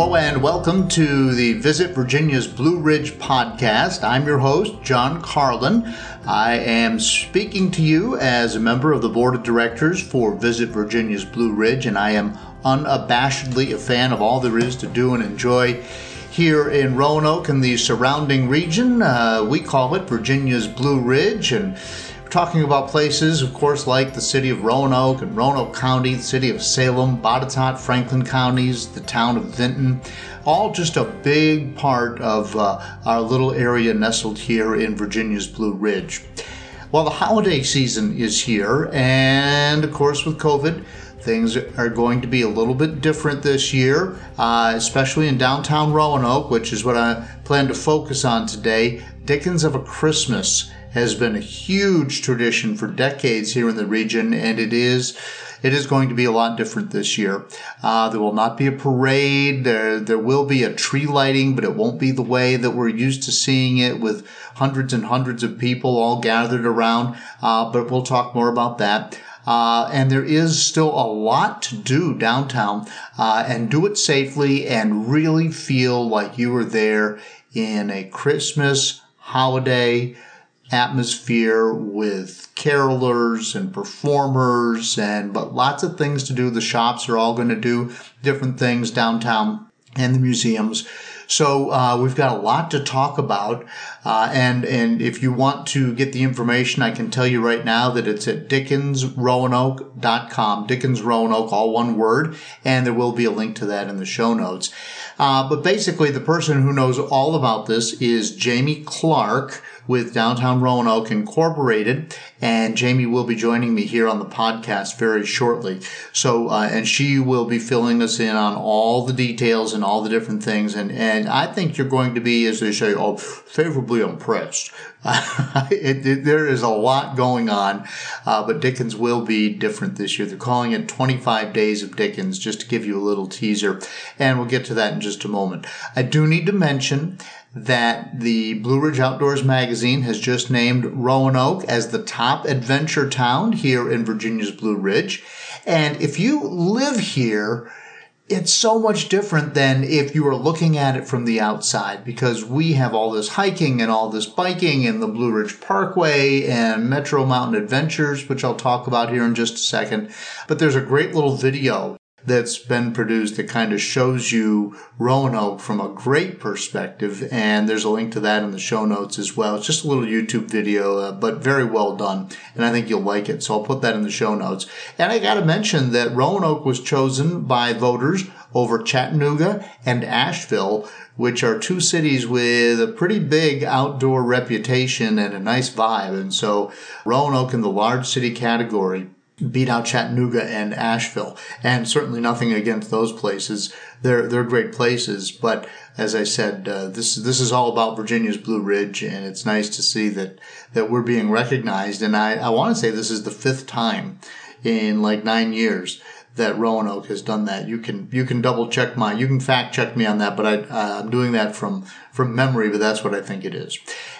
Hello and welcome to the Visit Virginia's Blue Ridge podcast. I'm your host, John Carlin. I am speaking to you as a member of the board of directors for Visit Virginia's Blue Ridge, and I am unabashedly a fan of all there is to do and enjoy here in Roanoke and the surrounding region. Uh, we call it Virginia's Blue Ridge, and talking about places, of course, like the city of Roanoke and Roanoke County, the city of Salem, Botetourt, Franklin counties, the town of Vinton, all just a big part of uh, our little area nestled here in Virginia's Blue Ridge. Well, the holiday season is here, and of course, with COVID, things are going to be a little bit different this year, uh, especially in downtown Roanoke, which is what I plan to focus on today. Dickens of a Christmas has been a huge tradition for decades here in the region, and it is it is going to be a lot different this year. Uh, there will not be a parade. There, there will be a tree lighting, but it won't be the way that we're used to seeing it with hundreds and hundreds of people all gathered around. Uh, but we'll talk more about that. Uh, and there is still a lot to do downtown, uh, and do it safely and really feel like you were there in a Christmas holiday atmosphere with carolers and performers and but lots of things to do. The shops are all going to do different things downtown and the museums. So uh, we've got a lot to talk about, uh, and and if you want to get the information, I can tell you right now that it's at dickensroanoke.com. Dickens Roanoke, all one word, and there will be a link to that in the show notes. Uh, but basically, the person who knows all about this is Jamie Clark with Downtown Roanoke Incorporated, and Jamie will be joining me here on the podcast very shortly. So, uh, and she will be filling us in on all the details and all the different things, and and I think you're going to be, as they say, oh, favorably impressed. it, it, there is a lot going on, uh, but Dickens will be different this year. They're calling it 25 Days of Dickens, just to give you a little teaser, and we'll get to that in just a moment. I do need to mention that the Blue Ridge Outdoors magazine has just named Roanoke as the top adventure town here in Virginia's Blue Ridge. And if you live here, it's so much different than if you were looking at it from the outside because we have all this hiking and all this biking and the Blue Ridge Parkway and Metro Mountain Adventures, which I'll talk about here in just a second. But there's a great little video that's been produced that kind of shows you Roanoke from a great perspective. And there's a link to that in the show notes as well. It's just a little YouTube video, uh, but very well done. And I think you'll like it. So I'll put that in the show notes. And I got to mention that Roanoke was chosen by voters over Chattanooga and Asheville, which are two cities with a pretty big outdoor reputation and a nice vibe. And so Roanoke in the large city category beat out Chattanooga and Asheville. And certainly nothing against those places. They're, they're great places. But as I said, uh, this, this is all about Virginia's Blue Ridge. And it's nice to see that, that we're being recognized. And I, I want to say this is the fifth time in like nine years that Roanoke has done that. You can you can double check my you can fact check me on that, but I, uh, I'm doing that from from memory. But that's what I think it is.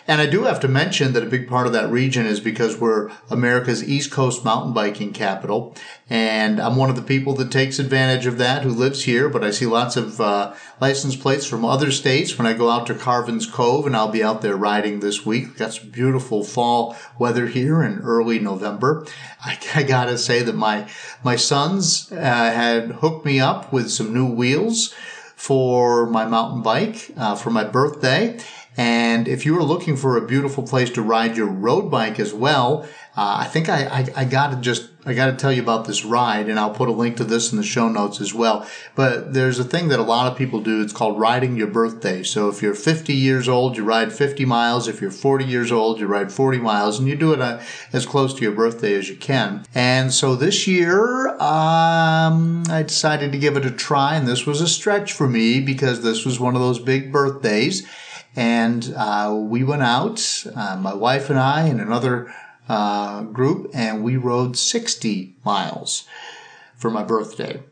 And I do have to mention that a big part of that region is because we're America's East Coast mountain biking capital. And I'm one of the people that takes advantage of that who lives here, but I see lots of uh, license plates from other states when I go out to Carvin's Cove, and I'll be out there riding this week. We've got some beautiful fall weather here in early November. I, I gotta say that my, my sons uh, had hooked me up with some new wheels for my mountain bike uh, for my birthday and if you are looking for a beautiful place to ride your road bike as well, uh, I think I, I, I got to just I got to tell you about this ride, and I'll put a link to this in the show notes as well. But there's a thing that a lot of people do. It's called riding your birthday. So if you're 50 years old, you ride 50 miles. If you're 40 years old, you ride 40 miles, and you do it uh, as close to your birthday as you can. And so this year, um, I decided to give it a try, and this was a stretch for me because this was one of those big birthdays. And uh, we went out, uh, my wife and I, and another uh, group, and we rode 60 miles for my birthday.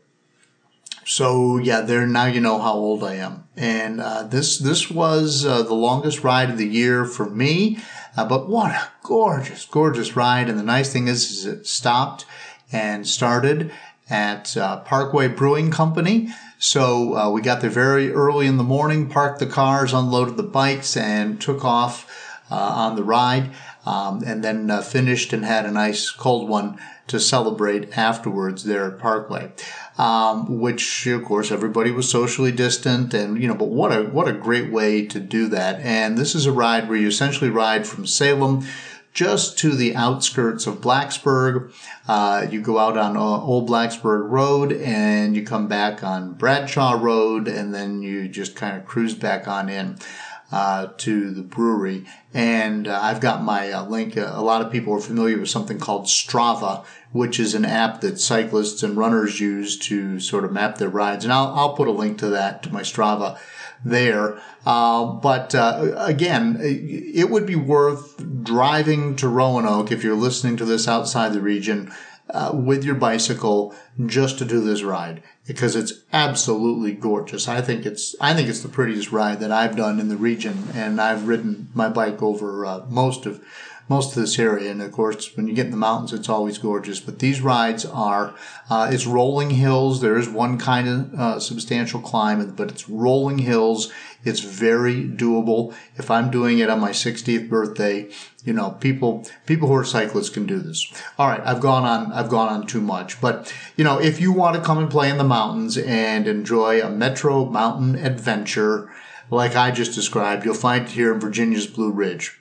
So yeah, there now you know how old I am, and uh, this this was uh, the longest ride of the year for me. Uh, but what a gorgeous, gorgeous ride! And the nice thing is, is it stopped and started at Parkway Brewing Company. So uh, we got there very early in the morning, parked the cars, unloaded the bikes, and took off uh, on the ride. Um, and then uh, finished and had a nice cold one to celebrate afterwards there at Parkway. Um, which of course everybody was socially distant and you know but what a what a great way to do that and this is a ride where you essentially ride from Salem just to the outskirts of Blacksburg. Uh, you go out on uh, Old Blacksburg Road and you come back on Bradshaw Road and then you just kind of cruise back on in. Uh, to the brewery. And uh, I've got my uh, link. Uh, a lot of people are familiar with something called Strava, which is an app that cyclists and runners use to sort of map their rides. And I'll, I'll put a link to that to my Strava there. Uh, but uh, again, it would be worth driving to Roanoke if you're listening to this outside the region uh, with your bicycle just to do this ride because it's absolutely gorgeous. I think it's I think it's the prettiest ride that I've done in the region, and I've ridden my bike over uh, most of most of this area. And of course, when you get in the mountains, it's always gorgeous. But these rides are, uh, it's rolling hills. There is one kind of uh, substantial climb, but it's rolling hills. It's very doable. If I'm doing it on my 60th birthday, you know, people, people who are cyclists can do this. All right. I've gone on, I've gone on too much, but you know, if you want to come and play in the mountains and enjoy a metro mountain adventure, like I just described, you'll find it here in Virginia's Blue Ridge.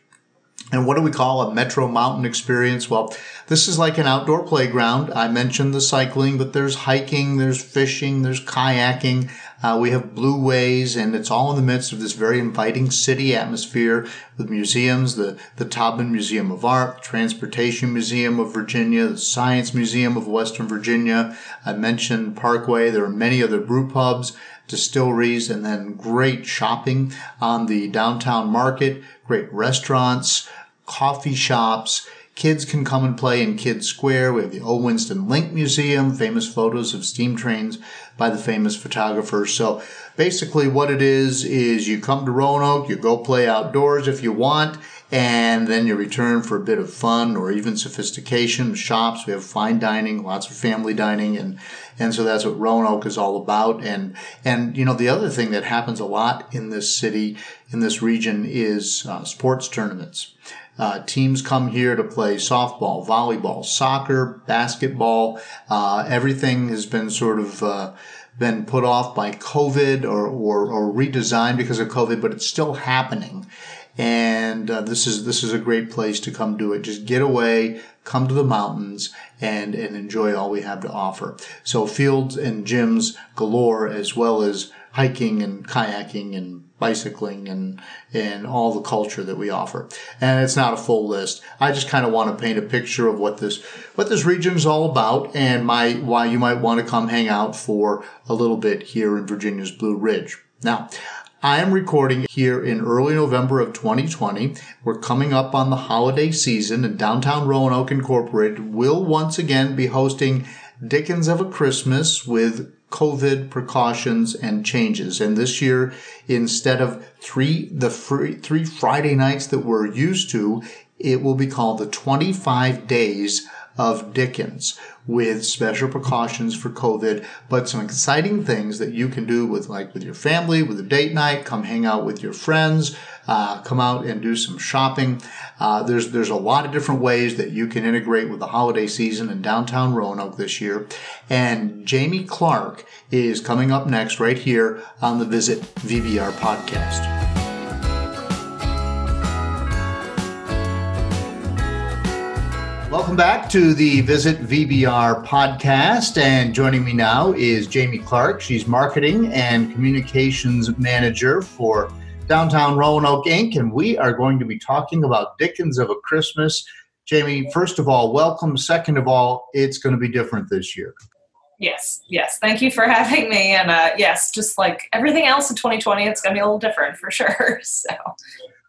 And what do we call a metro mountain experience? Well, this is like an outdoor playground. I mentioned the cycling, but there's hiking, there's fishing, there's kayaking. Uh, we have blue ways, and it's all in the midst of this very inviting city atmosphere with museums, the, the Taubman Museum of Art, Transportation Museum of Virginia, the Science Museum of Western Virginia. I mentioned Parkway. There are many other brew pubs distilleries, and then great shopping on the downtown market, great restaurants, coffee shops. Kids can come and play in Kids Square. We have the O. Winston Link Museum, famous photos of steam trains by the famous photographers. So basically what it is, is you come to Roanoke, you go play outdoors if you want, and then you return for a bit of fun or even sophistication. Shops, we have fine dining, lots of family dining, and and so that's what Roanoke is all about. And and you know the other thing that happens a lot in this city, in this region, is uh, sports tournaments. Uh, teams come here to play softball, volleyball, soccer, basketball. Uh, everything has been sort of uh, been put off by COVID or, or, or redesigned because of COVID, but it's still happening and uh, this is this is a great place to come do it. Just get away, come to the mountains, and and enjoy all we have to offer. So fields and gyms galore, as well as hiking and kayaking and bicycling and and all the culture that we offer. And it's not a full list. I just kind of want to paint a picture of what this what this region is all about and my why you might want to come hang out for a little bit here in Virginia's Blue Ridge. Now, I am recording here in early November of 2020. We're coming up on the holiday season, and Downtown Roanoke Incorporated will once again be hosting Dickens of a Christmas with COVID precautions and changes. And this year, instead of three the free, three Friday nights that we're used to, it will be called the 25 Days of Dickens with special precautions for COVID, but some exciting things that you can do with like with your family, with a date night, come hang out with your friends, uh, come out and do some shopping. Uh, there's there's a lot of different ways that you can integrate with the holiday season in downtown Roanoke this year. And Jamie Clark is coming up next right here on the Visit VBR podcast. Welcome back to the Visit VBR podcast. And joining me now is Jamie Clark. She's marketing and communications manager for Downtown Roanoke Inc. And we are going to be talking about Dickens of a Christmas. Jamie, first of all, welcome. Second of all, it's going to be different this year. Yes, yes. Thank you for having me. And uh, yes, just like everything else in 2020, it's going to be a little different for sure. So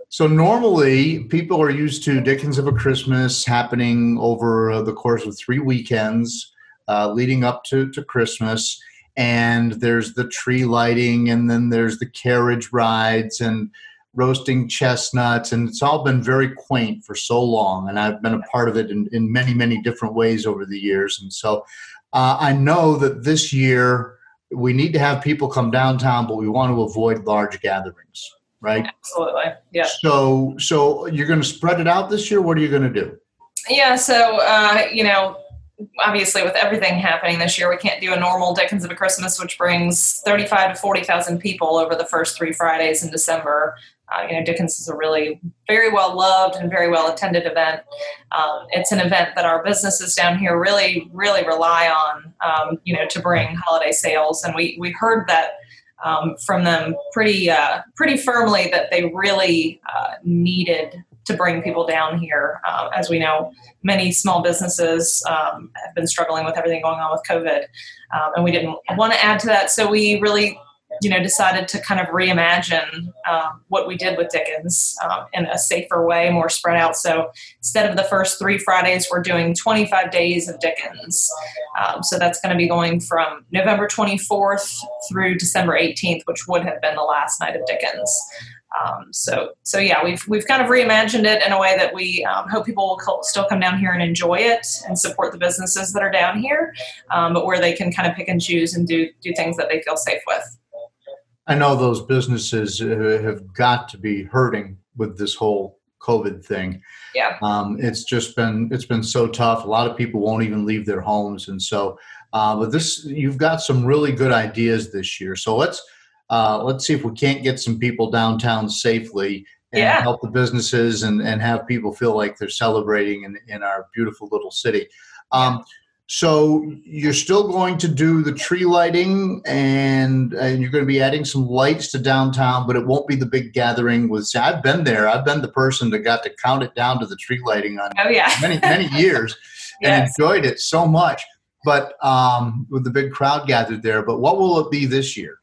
so normally people are used to Dickens of a Christmas happening over the course of three weekends uh, leading up to, to Christmas. And there's the tree lighting and then there's the carriage rides and roasting chestnuts, and it's all been very quaint for so long. And I've been a part of it in, in many, many different ways over the years. And so uh, I know that this year we need to have people come downtown, but we want to avoid large gatherings, right? Absolutely. Yeah. So, so you're going to spread it out this year. What are you going to do? Yeah. So, uh, you know, obviously with everything happening this year, we can't do a normal Dickens of a Christmas, which brings 35 to 40,000 people over the first three Fridays in December. Uh, you know, Dickens is a really very well loved and very well attended event. Um, it's an event that our businesses down here really, really rely on, um, you know, to bring holiday sales. And we, we heard that um, from them pretty, uh, pretty firmly that they really uh, needed to bring people down here. Uh, as we know, many small businesses um, have been struggling with everything going on with COVID, um, and we didn't want to add to that. So we really, you know, decided to kind of reimagine um, what we did with Dickens um, in a safer way, more spread out. So instead of the first three Fridays, we're doing 25 days of Dickens. Um, so that's going to be going from November 24th through December 18th, which would have been the last night of Dickens. Um, so, so yeah, we've we've kind of reimagined it in a way that we um, hope people will co- still come down here and enjoy it and support the businesses that are down here, um, but where they can kind of pick and choose and do do things that they feel safe with. I know those businesses have got to be hurting with this whole COVID thing. Yeah, um, it's just been it's been so tough. A lot of people won't even leave their homes, and so. Uh, but this, you've got some really good ideas this year. So let's uh, let's see if we can't get some people downtown safely and Yeah. help the businesses and, and have people feel like they're celebrating in, in our beautiful little city. Um, so you're still going to do the tree lighting and, and you're going to be adding some lights to downtown, but it won't be the big gathering with, see, I've been there. I've been the person that got to count it down to the tree lighting on oh yeah, many, many years and enjoyed it so much. But um, with the big crowd gathered there, but what will it be this year?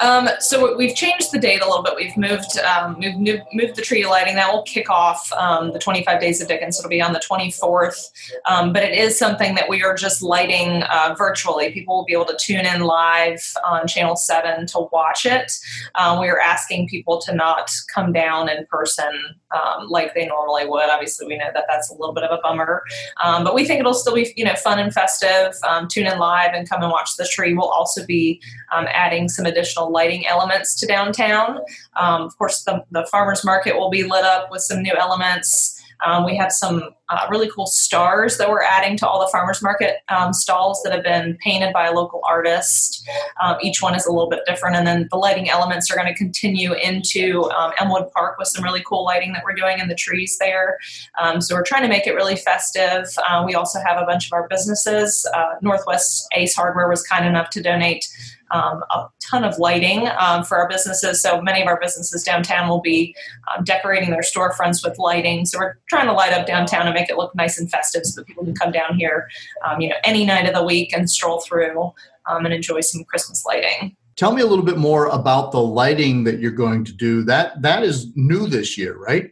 Um, so we've changed the date a little bit. We've moved um, moved, moved, the tree lighting. That will kick off um, the 25 days of Dickens. It'll be on the 24th. Um, but it is something that we are just lighting uh, virtually. People will be able to tune in live on Channel 7 to watch it. Um, we are asking people to not come down in person um, like they normally would. Obviously, we know that that's a little bit of a bummer. Um, but we think it'll still be you know fun and festive. Tune in live and come and watch the tree. We'll also be adding some additional lighting elements to downtown. Um, of course, the, the farmers market will be lit up with some new elements. Um, we have some uh, really cool stars that we're adding to all the farmers market um, stalls that have been painted by a local artist. Um, each one is a little bit different, and then the lighting elements are going to continue into um, Elmwood Park with some really cool lighting that we're doing in the trees there. Um, so we're trying to make it really festive. Uh, we also have a bunch of our businesses. Uh, Northwest Ace Hardware was kind enough to donate um, a ton of lighting um, for our businesses. So many of our businesses downtown will be um, decorating their storefronts with lighting. So we're trying to light up downtown and make it look nice and festive so that people can come down here, um, you know, any night of the week and stroll through um, and enjoy some Christmas lighting. Tell me a little bit more about the lighting that you're going to do. That that is new this year, right?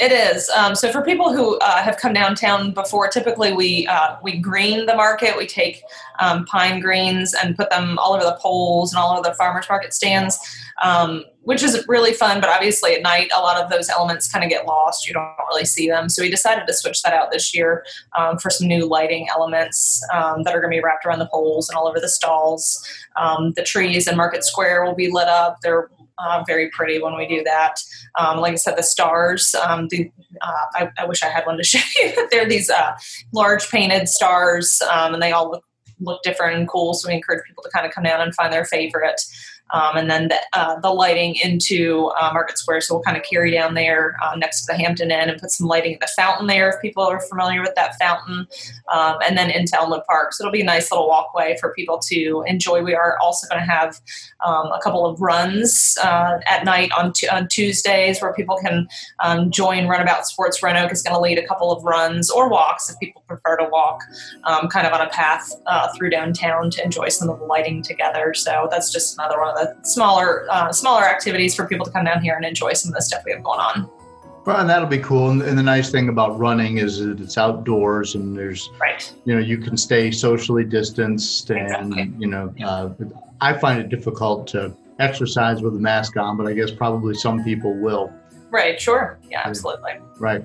It is. Um, so for people who uh, have come downtown before, typically we uh, we green the market. We take um, pine greens and put them all over the poles and all over the farmers market stands, um, which is really fun. But obviously at night, a lot of those elements kind of get lost. You don't really see them. So we decided to switch that out this year um, for some new lighting elements um, that are going to be wrapped around the poles and all over the stalls. Um, the trees in Market Square will be lit up. They're uh, very pretty when we do that. Um, like I said, the stars. Um, the, uh, I, I, wish I had one to show you. They're these uh, large painted stars, um, and they all look look different and cool. So we encourage people to kind of come down and find their favorite. Um, and then the, uh, the lighting into uh, Market Square. So we'll kind of carry down there uh, next to the Hampton Inn and put some lighting at the fountain there if people are familiar with that fountain, um, and then into Elmwood Park. So it'll be a nice little walkway for people to enjoy. We are also going to have um, a couple of runs uh, at night on, t- on Tuesdays where people can um, join Runabout Sports. Oak is going to lead a couple of runs or walks if people prefer to walk, um, kind of on a path uh, through downtown to enjoy some of the lighting together. So that's just another one of smaller uh, smaller activities for people to come down here and enjoy some of the stuff we have going on. Well, and that'll be cool. And, and the nice thing about running is that it's outdoors, and there's Right. you know you can stay socially distanced, and Exactly. you know uh, I find it difficult to exercise with a mask on, but I guess probably some people will. Right. Sure. Yeah. Absolutely. Right.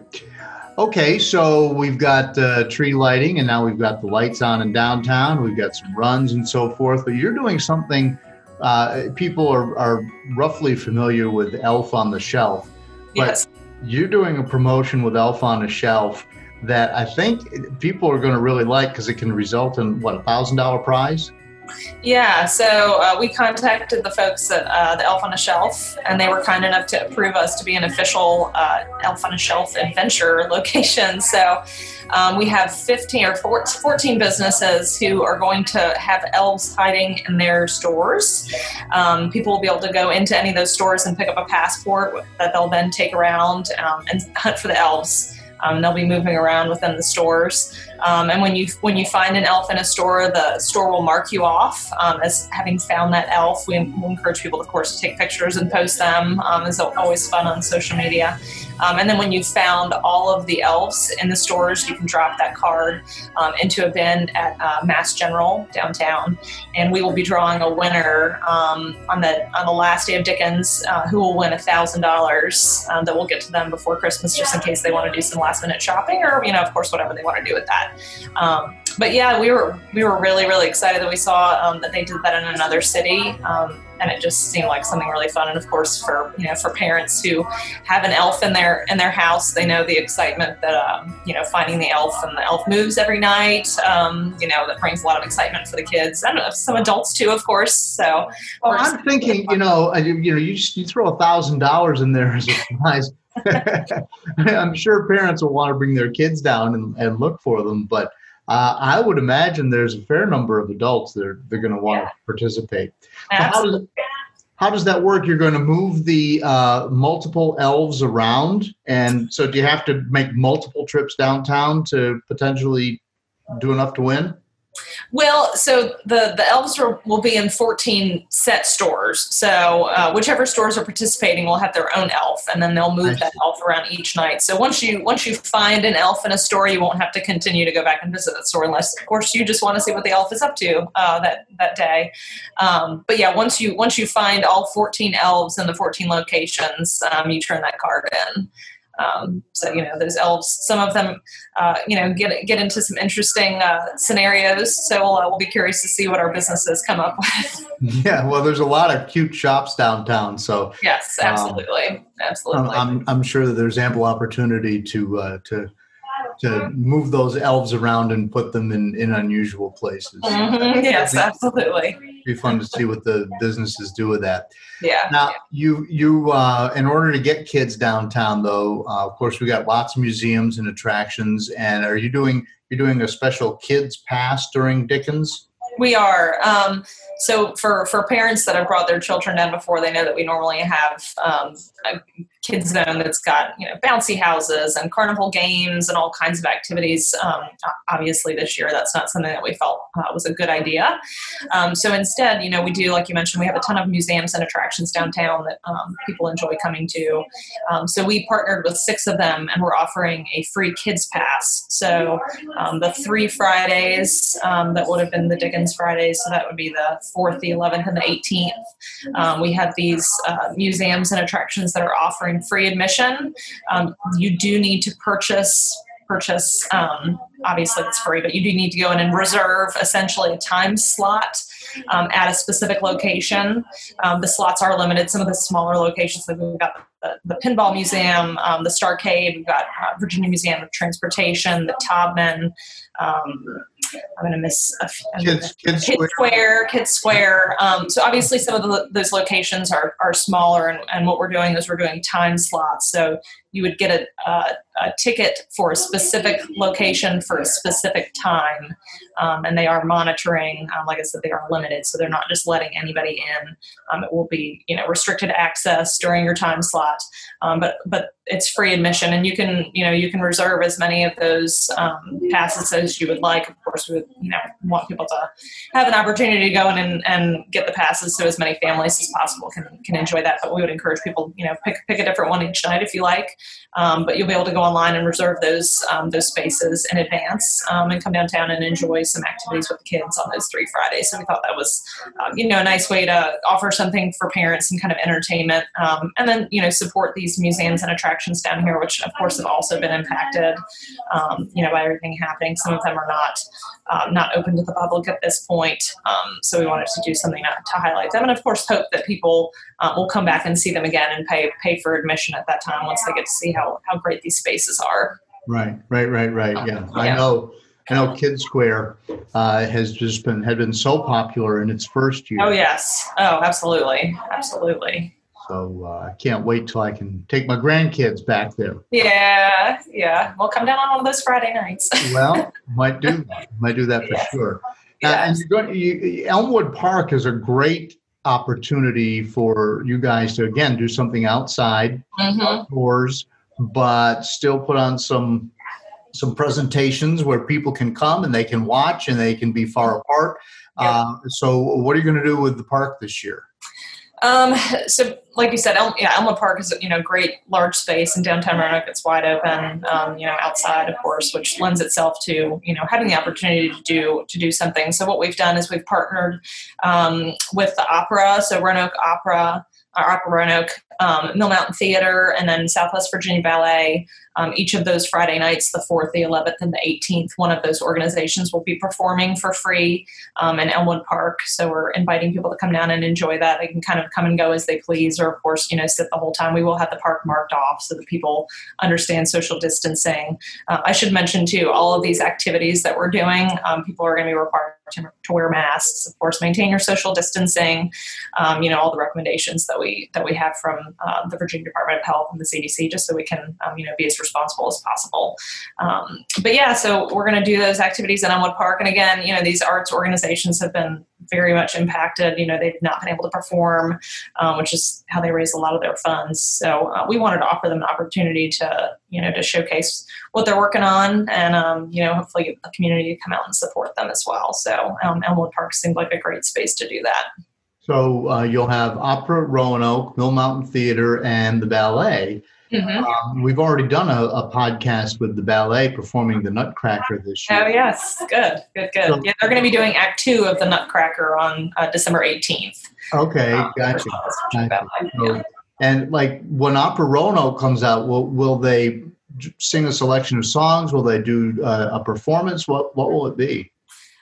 Okay, so we've got uh, tree lighting, and now we've got the lights on in downtown. We've got some runs and so forth. But you're doing something. Uh, people are, are roughly familiar with Elf on the Shelf, but Yes. you're doing a promotion with Elf on the Shelf that I think people are going to really like because it can result in what a thousand dollar prize. Yeah, so uh, we contacted the folks at uh, the Elf on a Shelf, and they were kind enough to approve us to be an official uh, Elf on a Shelf adventure location. So um, we have 15 or 14 businesses who are going to have elves hiding in their stores. Um, people will be able to go into any of those stores and pick up a passport that they'll then take around um, and hunt for the elves. Um, they'll be moving around within the stores. Um, and when you when you find an elf in a store, the store will mark you off um, as having found that elf. We, encourage people, of course, to take pictures and post them. Um, it's always fun on social media. Um, and then when you've found all of the elves in the stores, you can drop that card um, into a bin at uh, Mast General downtown, and we will be drawing a winner um, on the on the last day of Dickens, uh, who will win a thousand dollars um, that we'll get to them before Christmas, just in case they want to do some last minute shopping, or you know, of course, whatever they want to do with that. Um, but yeah, we were we were really really excited that we saw um, that they did that in another city, um, and it just seemed like something really fun. And of course, for you know for parents who have an elf in their in their house, they know the excitement that um, you know finding the elf and the elf moves every night. Um, you know that brings a lot of excitement for the kids and uh, some adults too, of course. So Well, I'm thinking, you know, uh, you, you know, you just you throw a thousand dollars in there as a prize. I'm sure parents will want to bring their kids down and, and look for them, but uh, I would imagine there's a fair number of adults that are, they're going to want Yeah. to participate. So absolutely. how does how does that work? You're going to move the uh, multiple elves around, and so do you have to make multiple trips downtown to potentially do enough to win? Well, so the the elves are, will be in 14 set stores. So uh, whichever stores are participating will have their own elf, and then they'll move that elf around each night. So once you once you find an elf in a store, you won't have to continue to go back and visit that store unless, of course, you just want to see what the elf is up to uh, that that day. Um, but yeah, once you once you find all 14 elves in the 14 locations, um, you turn that card in. Um, so you know those elves. Some of them, uh, you know, get get into some interesting uh, scenarios. So uh, we'll be curious to see what our businesses come up with. Yeah, well, there's a lot of cute shops downtown, so yes, Um, absolutely, I'm, absolutely. I'm, I'm sure that there's ample opportunity to uh, to to move those elves around and put them in, in unusual places. Mhm, Yes, absolutely. It'd be fun to see what the businesses do with that. Yeah. Now, you you uh, in order to get kids downtown, though, uh, of course, we got lots of museums and attractions. And are you doing you're doing a special kids pass during Dickens? We are. Um, so for for parents that have brought their children down before, they know that we normally have um, a kids zone that's got you know bouncy houses and carnival games and all kinds of activities. Um, obviously, this year that's not something that we felt uh, was a good idea. Um, so instead, you know, we do like you mentioned, we have a ton of museums and attractions downtown that um, people enjoy coming to. Um, so we partnered with six of them, and we're offering a free kids pass. So um, the three Fridays that would have been the Dickens Fridays, so that would be the 4th, the 11th, and the 18th. Um, we have these uh, museums and attractions that are offering free admission. Um, you do need to purchase purchase um, obviously it's free but you do need to go in and reserve essentially a time slot um, at a specific location um, the slots are limited some of the smaller locations like we've got the, the pinball museum um, the starcade we've got uh, virginia museum of transportation the Taubman um, i'm going to miss a few Kids kids Kids Square, Kids Square. Um, so obviously, some of the, those locations are, are smaller, and, and what we're doing is we're doing time slots. So you would get a, a, a ticket for a specific location for a specific time, um, and they are monitoring. Um, like I said, they are limited, so they're not just letting anybody in. Um, it will be you know restricted access during your time slot, um, but but it's free admission, and you can you know you can reserve as many of those um, passes as you would like. Of course, we would you know want people to have an opportunity to go in and, and get the passes so as many families as possible can, can enjoy that. But we would encourage people, you know, pick, pick a different one each night if you like. Um, but you'll be able to go online and reserve those um, those spaces in advance um, and come downtown and enjoy some activities with the kids on those three Fridays. So we thought that was, um, you know, a nice way to offer something for parents and kind of entertainment, um, and then you know support these museums and attractions down here, which of course have also been impacted, um, you know, by everything happening. Some of them are not not open to the public at this point, so we wanted to do something to, to, highlight them, and of course hope that people uh, will come back and see them again and pay pay for admission at that time once they get to see how how great these spaces are. Right, right, right, right. Yeah, yeah. I know. I know Kid Square uh, has just been had been so popular in its first year. Oh yes. Oh, absolutely, absolutely. So uh, I can't wait till I can take my grandkids back there. Yeah, yeah. We'll come down on one of those Friday nights. well, might do that. Might do that for sure. Uh, and you're going, you, Elmwood Park is a great opportunity for you guys to again do something outside, mm-hmm. outdoors but still put on some some presentations where people can come and they can watch and they can be far apart. Yep. Uh, so, what are you going to do with the park this year? Um, so, like you said, El- yeah, Elmwood Park is you know great large space in downtown Roanoke. It's wide open, um, you know, outside of course, which lends itself to you know having the opportunity to do to do something. So, what we've done is we've partnered um, with the opera, so Roanoke Opera our Opera Roanoke, um, Mill Mountain Theater, and then Southwest Virginia Ballet. Um, each of those Friday nights, the 4th, the 11th, and the 18th, one of those organizations will be performing for free um, in Elmwood Park. So we're inviting people to come down and enjoy that. They can kind of come and go as they please, or of course, you know, sit the whole time. We will have the park marked off so that people understand social distancing. Uh, I should mention too, all of these activities that we're doing, um, people are going to be required to, to, wear masks. Of course, maintain your social distancing. Um, you know, all the recommendations that we that we have from uh, the Virginia Department of Health and the CDC, just so we can um, you know be as responsible as possible. Um, but yeah, so we're going to do those activities in Elmwood Park. And again, you know, these arts organizations have been very much impacted. You know, they've not been able to perform, um, which is how they raise a lot of their funds. So uh, we wanted to offer them an opportunity to, you know, to showcase what they're working on, and um, you know, hopefully the community to come out and support them as well. So um, Elmwood Park seemed like a great space to do that. So uh, you'll have Opera Roanoke, Mill Mountain Theater, and the ballet. Mm-hmm. Um, we've already done a, a, podcast with the ballet performing the Nutcracker this year. Oh yes, good, good, good. So, yeah, they're going to be doing Act Two of the Nutcracker on uh, December eighteenth. Okay, um, gotcha. gotcha. So, and like when Opera Roanoke comes out, will will they sing a selection of songs? Will they do uh, a performance? What what will it be?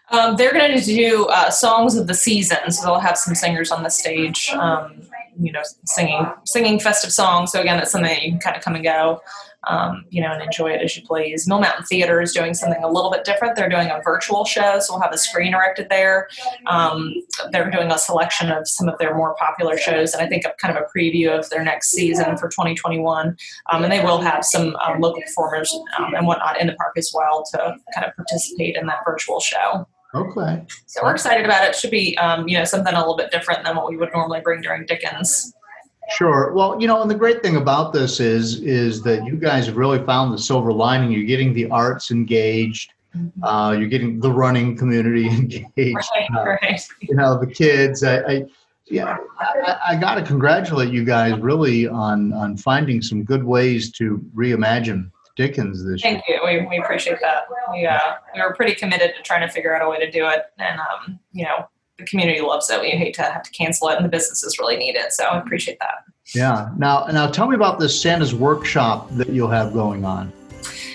Um, they're going to do uh, songs of the season, so they'll have some singers on the stage, um, you know, singing singing festive songs. So again, it's something that you can kind of come and go, um, you know, and enjoy it as you please. Mill Mountain Theater is doing something a little bit different. They're doing a virtual show, so we'll have a screen erected there. Um, they're doing a selection of some of their more popular shows, and I think a kind of a preview of their next season for 2021. Um, and they will have some um, local performers and whatnot in the park as well to kind of participate in that virtual show. Okay. So we're excited about it. it should be, um, you know, something a little bit different than what we would normally bring during Dickens. Sure. Well, you know, and the great thing about this is is that you guys have really found the silver lining. You're getting the arts engaged. Mm-hmm. Uh, you're getting the running community engaged. Right, uh, right. You know, the kids. I, I yeah, I, I got to congratulate you guys really on on finding some good ways to reimagine Dickens this Thank year. Thank you. We, we appreciate that. We, uh, we were pretty committed to trying to figure out a way to do it. And, um, you know, the community loves it. We hate to have to cancel it and the businesses really need it. So I appreciate that. Yeah. Now, now tell me about this Santa's workshop that you'll have going on.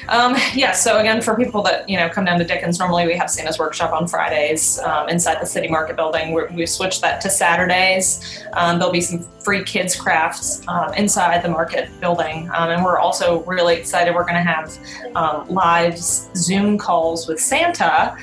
Um, yeah, so again, for people that you know come down to Dickens, normally we have Santa's workshop on Fridays um, inside the City Market building. we we switched that to Saturdays. Um, there'll be some free kids crafts um, inside the market building, um, and we're also really excited. We're going to have um, live Zoom calls with Santa.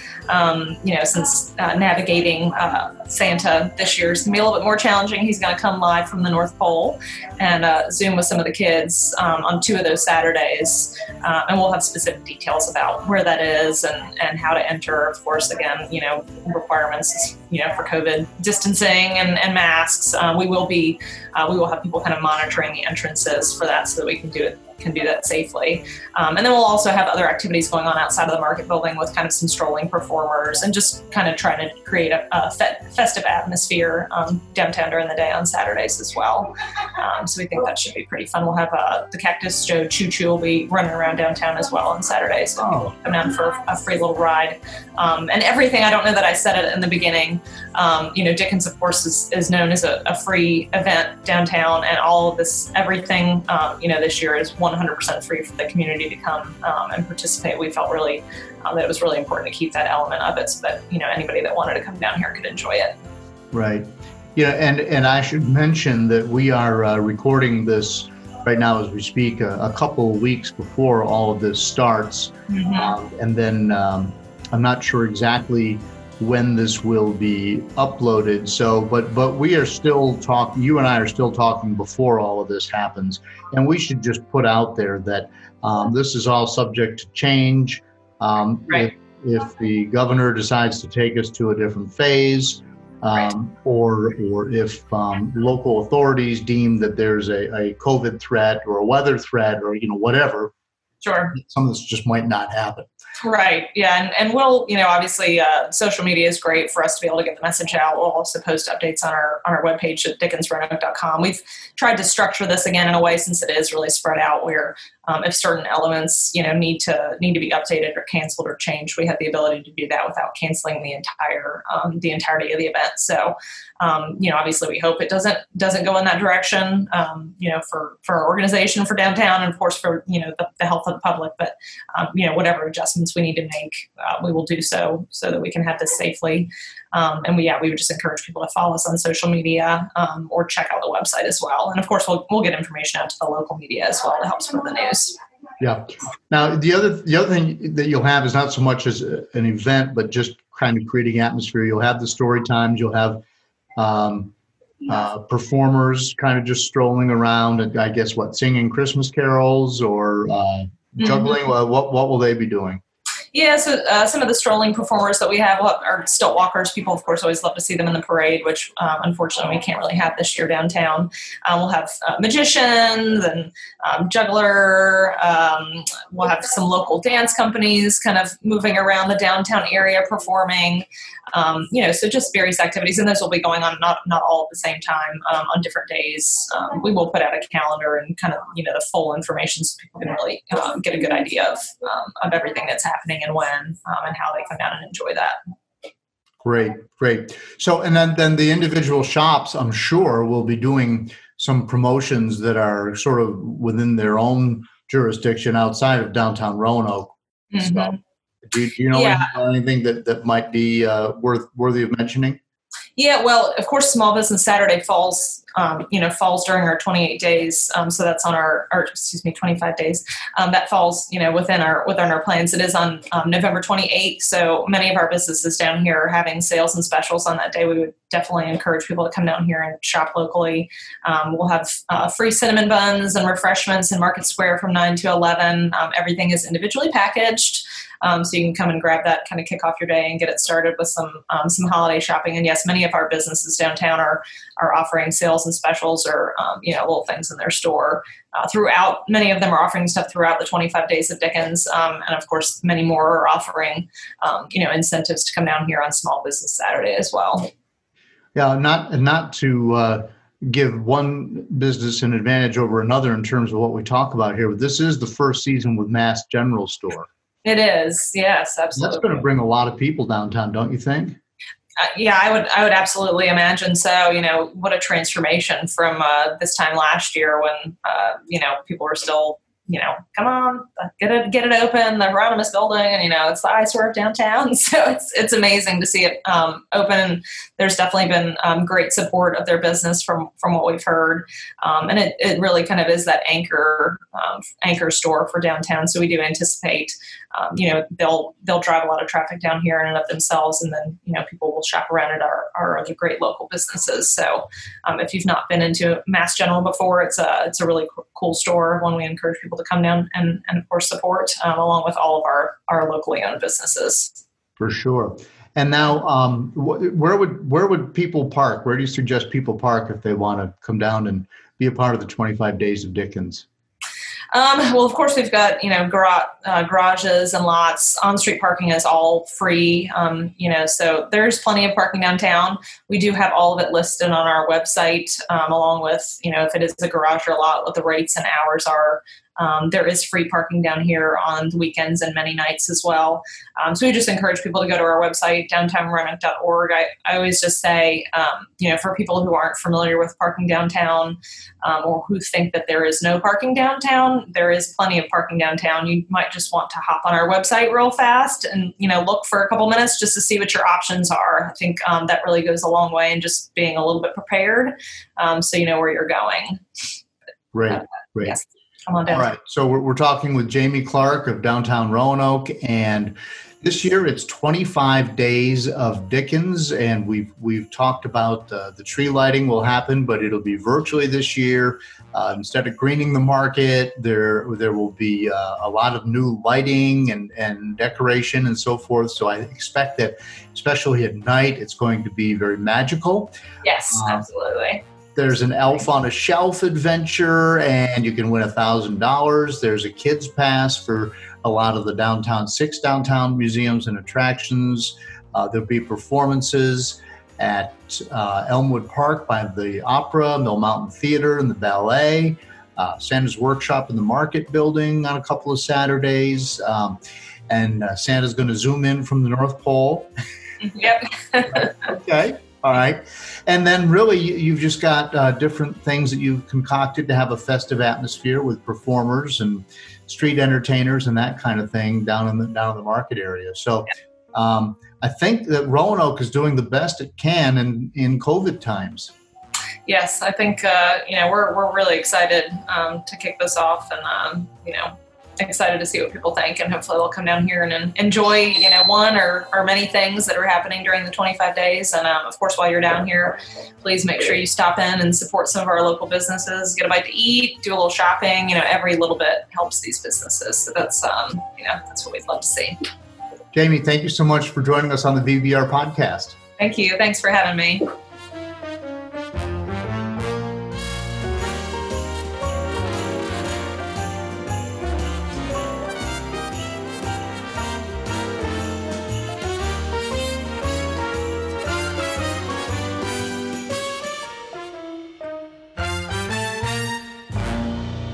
you know, since uh, navigating uh, Santa this year is going to be a little bit more challenging. He's going to come live from the North Pole and uh, Zoom with some of the kids on two of those Saturdays, uh, and we'll have specific details about where that is and, and how to enter. Of course, again, you know, requirements, you know, for COVID distancing and, and masks. Uh, we will be, uh, we will have people kind of monitoring the entrances for that so that we can do it can do that safely. Um, and then we'll also have other activities going on outside of the market building with kind of some strolling performers and just kind of trying to create a, a fe- festive atmosphere um, downtown during the day on Saturdays as well. Um, so we think that should be pretty fun. We'll have uh, the Cactus Joe Choo Choo will be running around downtown as well on Saturdays. So oh. come down for a free little ride. Um, and everything, I don't know that I said it in the beginning. Um, you know, Dickens, of course, is, is known as a, a, free event downtown, and all of this, everything, um, you know, this year is 100% free for the community to come um, and participate. We felt really uh, that it was really important to keep that element of it so that, you know, anybody that wanted to come down here could enjoy it. Right. Yeah, and, and I should mention that we are uh, recording this right now as we speak, a, a, couple of weeks before all of this starts. Mm-hmm. Um, and then um, I'm not sure exactly when this will be uploaded. So, but but we are still talking. You and I are still talking before all of this happens, and we should just put out there that um, this is all subject to change. Um, right. If, if the governor decides to take us to a different phase, um, or or if um, local authorities deem that there's a, a COVID threat or a weather threat or you know whatever. Sure. Some of this just might not happen. Right. Yeah. And, and we'll, you know, obviously uh, social media is great for us to be able to get the message out. We'll also post updates on our, on our webpage at dickensroanoke.com. We've tried to structure this again in a way since it is really spread out where um, if certain elements, you know, need to need to be updated or canceled or changed, we have the ability to do that without canceling the entire um, the entirety of the event. So, um, you know, obviously we hope it doesn't doesn't go in that direction. Um, you know, for for our organization, for downtown, and of course for you know the, the health of the public. But um, you know, whatever adjustments we need to make, uh, we will do so so that we can have this safely. Um, and we, yeah, we would just encourage people to follow us on social media um, or check out the website as well. And of course, we'll, we'll get information out to the local media as well to help spread the news. Yeah. Now the other the other thing that you'll have is not so much as an event, but just kind of creating atmosphere. You'll have the story times. You'll have um, uh, performers kind of just strolling around and I guess what singing Christmas carols or uh, juggling. Mm-hmm. What what will they be doing? Yeah, so uh, some of the strolling performers that we have are stilt walkers. People, of course, always love to see them in the parade, which um, unfortunately we can't really have this year downtown. Um, we'll have uh, magicians and um, juggler. Um, we'll have some local dance companies kind of moving around the downtown area performing. Um, you know, so just various activities, and those will be going on not not all at the same time um, on different days. We will put out a calendar and kind of you know the full information so people can really get a good idea of of everything that's happening and when um, and how they come down and enjoy that. Great, great. So, and then then the individual shops, I'm sure, will be doing some promotions that are sort of within their own jurisdiction outside of downtown Roanoke. Mm-hmm. So do, do you know yeah. anything, that, that might be uh, worth worthy of mentioning? Yeah, well, of course, Small Business Saturday falls, um, you know, falls during our 28 days. Um, so that's on our, or excuse me, 25 days. Um, that falls, you know, within our within our plans. It is on um, November 28th. So many of our businesses down here are having sales and specials on that day. We would definitely encourage people to come down here and shop locally. Um, we'll have uh, free cinnamon buns and refreshments in Market Square from 9 to 11. Um, everything is individually packaged. Um, so you can come and grab that, kind of kick off your day and get it started with some um, some holiday shopping. And yes, many of our businesses downtown are are offering sales and specials or um, you know little things in their store uh, throughout. Many of them are offering stuff throughout the 25 days of Dickens, um, and of course, many more are offering um, you know incentives to come down here on Small Business Saturday as well. Yeah, not not to. Uh give one business an advantage over another in terms of what we talk about here. But this is the first season with Mast General Store. It is, yes, absolutely. That's going to bring a lot of people downtown, don't you think? Uh, yeah, I would. I would absolutely imagine so. You know, what a transformation from uh, this time last year when uh, you know people were still you know, come on, get it, get it open. The Heironimus building, and you know, it's the eyesore of downtown. So it's it's amazing to see it um, open. There's definitely been um, great support of their business from from what we've heard, um, and it, it really kind of is that anchor um, anchor store for downtown. So we do anticipate, um, you know, they'll they'll drive a lot of traffic down here in and of themselves, and then you know people will shop around at our our other great local businesses. So um, if you've not been into Mast General before, it's a it's a really cool store. One we encourage people to come down and, and of course support um, along with all of our, our locally owned businesses. For sure. And now, um, where would where would people park? Where do you suggest people park if they want to come down and be a part of the 25 Days of Dickens? Um, well, of course, we've got you know gar- uh, garages and lots. On-street parking is all free. Um, you know, so there's plenty of parking downtown. We do have all of it listed on our website, um, along with you know if it is a garage or a lot, what the rates and hours are. Um, there is free parking down here on the weekends and many nights as well. Um, so we just encourage people to go to our website, downtownroanoke.org. I, I always just say, um, you know, for people who aren't familiar with parking downtown um, or who think that there is no parking downtown, there is plenty of parking downtown. You might just want to hop on our website real fast and, you know, look for a couple minutes just to see what your options are. I think um, that really goes a long way in just being a little bit prepared um, so you know where you're going. Great, uh, great. Yes. Come on down. All right. So we're, we're talking with Jamie Clark of downtown Roanoke, and this year it's 25 days of Dickens, and we've we've talked about uh, the tree lighting will happen, but it'll be virtually this year. Uh, instead of greening the market, there there will be uh, a lot of new lighting and, and decoration and so forth. So I expect that, especially at night, it's going to be very magical. Yes, um, absolutely. There's an elf on a shelf adventure, and you can win a thousand dollars. There's a kids pass for a lot of the downtown six downtown museums and attractions. Uh, there'll be performances at uh, Elmwood Park by the Opera, Mill Mountain Theater, and the ballet. Uh, Santa's Workshop in the Market Building on a couple of Saturdays. Um, and uh, Santa's going to zoom in from the North Pole. Yep. okay. All right. And then really you've just got uh, different things that you've concocted to have a festive atmosphere with performers and street entertainers and that kind of thing down in the down in the market area. So um, I think that Roanoke is doing the best it can in, in COVID times. Yes, I think uh, you know we're, we're really excited um, to kick this off, and um, you know excited to see what people think and hopefully they'll come down here and enjoy you know one or, or many things that are happening during the 25 days. And um, of course while you're down here please make sure you stop in and support some of our local businesses get a bite to eat do a little shopping you know every little bit helps these businesses. So that's um, you know that's what we'd love to see. Jamie thank you so much for joining us on the vbr podcast. Thank you. Thanks for having me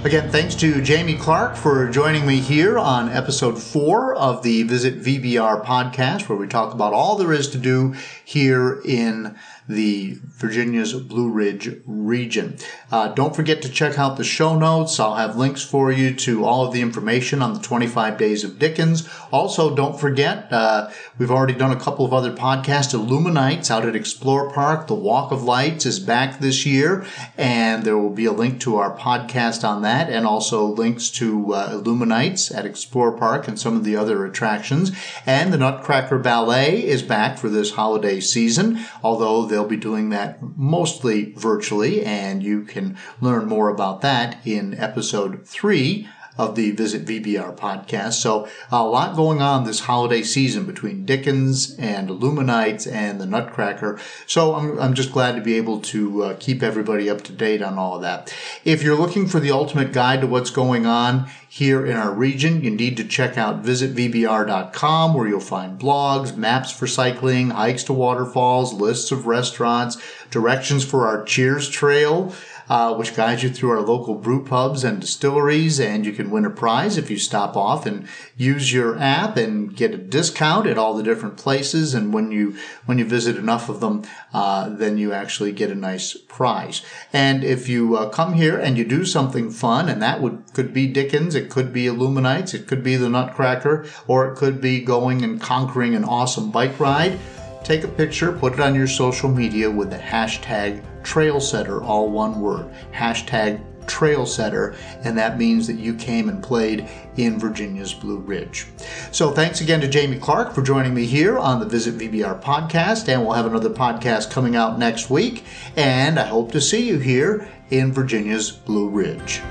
Again, thanks to Jamie Clark for joining me here on episode four of the Visit VBR podcast, where we talk about all there is to do here in the Virginia's Blue Ridge region. Uh, don't forget to check out the show notes. I'll have links for you to all of the information on the 25 Days of Dickens. Also, don't forget, uh, we've already done a couple of other podcasts. Illuminights out at Explore Park. The Walk of Lights is back this year, and there will be a link to our podcast on that, and also links to uh, Illuminights at Explore Park and some of the other attractions. And the Nutcracker Ballet is back for this holiday season, although they'll be doing that mostly virtually, and you can learn more about that in episode three of the Visit VBR podcast. So a lot going on this holiday season between Dickens and Illuminights and the Nutcracker. So I'm, I'm just glad to be able to uh, keep everybody up to date on all of that. If you're looking for the ultimate guide to what's going on here in our region, you need to check out visitvbr.com where you'll find blogs, maps for cycling, hikes to waterfalls, lists of restaurants, directions for our Cheers Trail uh, which guides you through our local brew pubs and distilleries. And you can win a prize if you stop off and use your app and get a discount at all the different places. And when you when you visit enough of them, uh, then you actually get a nice prize. And if you uh, come here and you do something fun, and that would could be Dickens, it could be Illuminights, it could be the Nutcracker, or it could be going and conquering an awesome bike ride Take a picture, put it on your social media with the hashtag TrailSetter, all one word. Hashtag TrailSetter, and that means that you came and played in Virginia's Blue Ridge. So thanks again to Jamie Clark for joining me here on the Visit VBR podcast, and we'll have another podcast coming out next week, and I hope to see you here in Virginia's Blue Ridge.